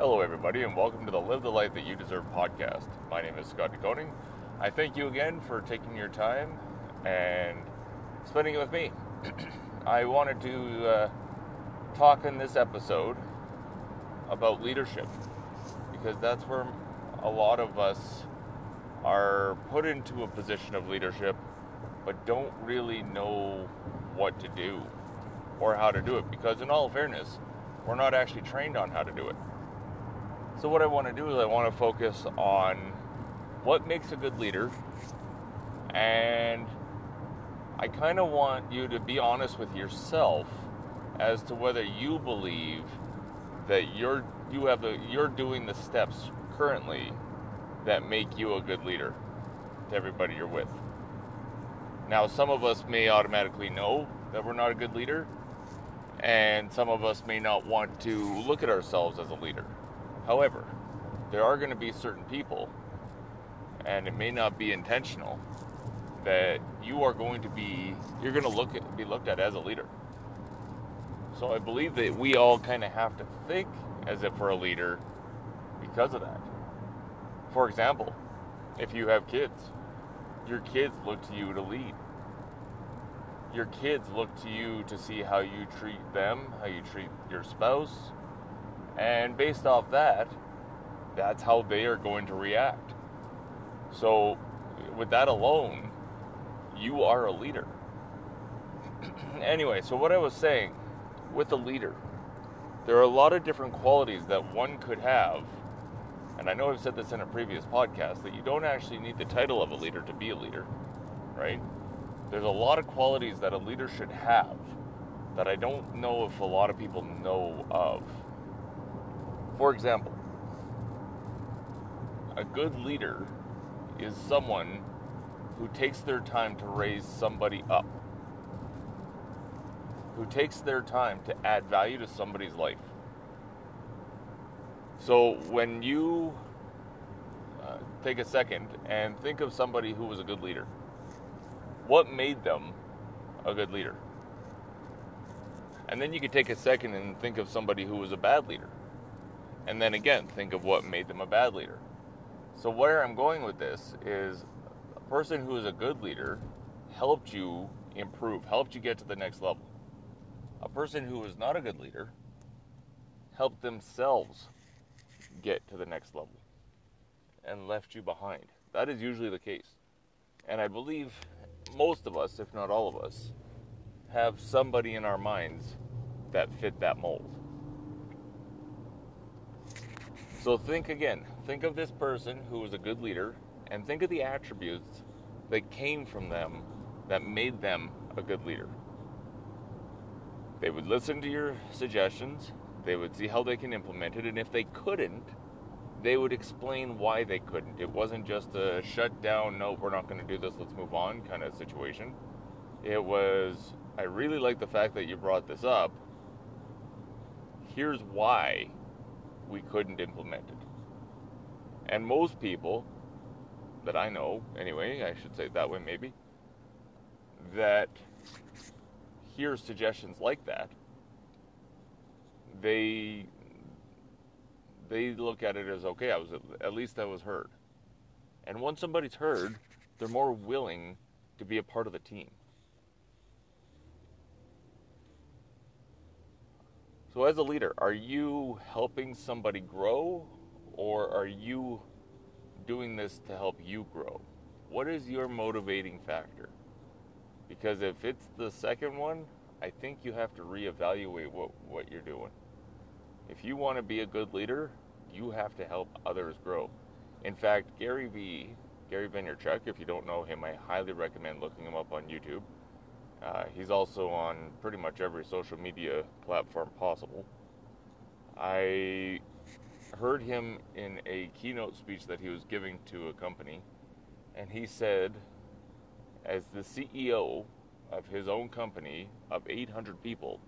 Hello, everybody, and welcome to the Live the Life That You Deserve podcast. My name is Scott DeConing. I thank you again for taking your time and spending it with me. I wanted to uh, talk in this episode about leadership because that's where a lot of us are put into a position of leadership but don't really know what to do or how to do it because, in all fairness, we're not actually trained on how to do it. So, what I want to do is I want to focus on what makes a good leader, and I kind of want you to be honest with yourself as to whether you believe that you're you have the you're doing the steps currently that make you a good leader to everybody you're with. Now, some of us may automatically know that we're not a good leader, and some of us may not want to look at ourselves as a leader. However, there are going to be certain people, and it may not be intentional, that you are going to be you're going to look at, be looked at as a leader. So I believe that we all kind of have to think as if we're a leader because of that. For example, if you have kids, your kids look to you to lead. Your kids look to you to see how you treat them, how you treat your spouse, and based off that, that's how they are going to react. So, with that alone, you are a leader. anyway, so what I was saying with a leader, there are a lot of different qualities that one could have. And I know I've said this in a previous podcast that you don't actually need the title of a leader to be a leader, right? There's a lot of qualities that a leader should have that I don't know if a lot of people know of. For example, a good leader is someone who takes their time to raise somebody up, who takes their time to add value to somebody's life. So when you uh, take a second and think of somebody who was a good leader, what made them a good leader? And then you could take a second and think of somebody who was a bad leader. And then again, think of what made them a bad leader. So, where I'm going with this is a person who is a good leader helped you improve, helped you get to the next level. A person who is not a good leader helped themselves get to the next level and left you behind. That is usually the case. And I believe most of us, if not all of us, have somebody in our minds that fit that mold. So think again. Think of this person who was a good leader and think of the attributes that came from them that made them a good leader. They would listen to your suggestions, they would see how they can implement it, and if they couldn't, they would explain why they couldn't. It wasn't just a shut down, no, we're not going to do this, let's move on kind of situation. It was, I really like the fact that you brought this up. Here's why we couldn't implement it. And most people that I know, anyway, I should say it that way maybe, that hear suggestions like that, they they look at it as okay. I was at least I was heard. And once somebody's heard, they're more willing to be a part of the team. So, as a leader, are you helping somebody grow or are you doing this to help you grow? What is your motivating factor? Because if it's the second one, I think you have to reevaluate what, what you're doing. If you want to be a good leader, you have to help others grow. In fact, Gary Vee, Gary Vaynerchuk, if you don't know him, I highly recommend looking him up on YouTube. Uh, he's also on pretty much every social media platform possible. I heard him in a keynote speech that he was giving to a company, and he said, as the CEO of his own company of 800 people,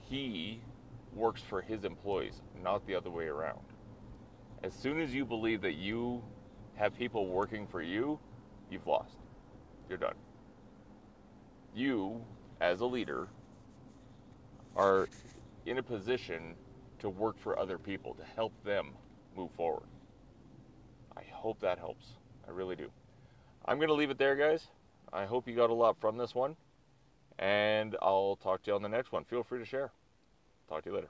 he works for his employees, not the other way around. As soon as you believe that you have people working for you, you've lost. You're done. You, as a leader, are in a position to work for other people, to help them move forward. I hope that helps. I really do. I'm going to leave it there, guys. I hope you got a lot from this one. And I'll talk to you on the next one. Feel free to share. Talk to you later.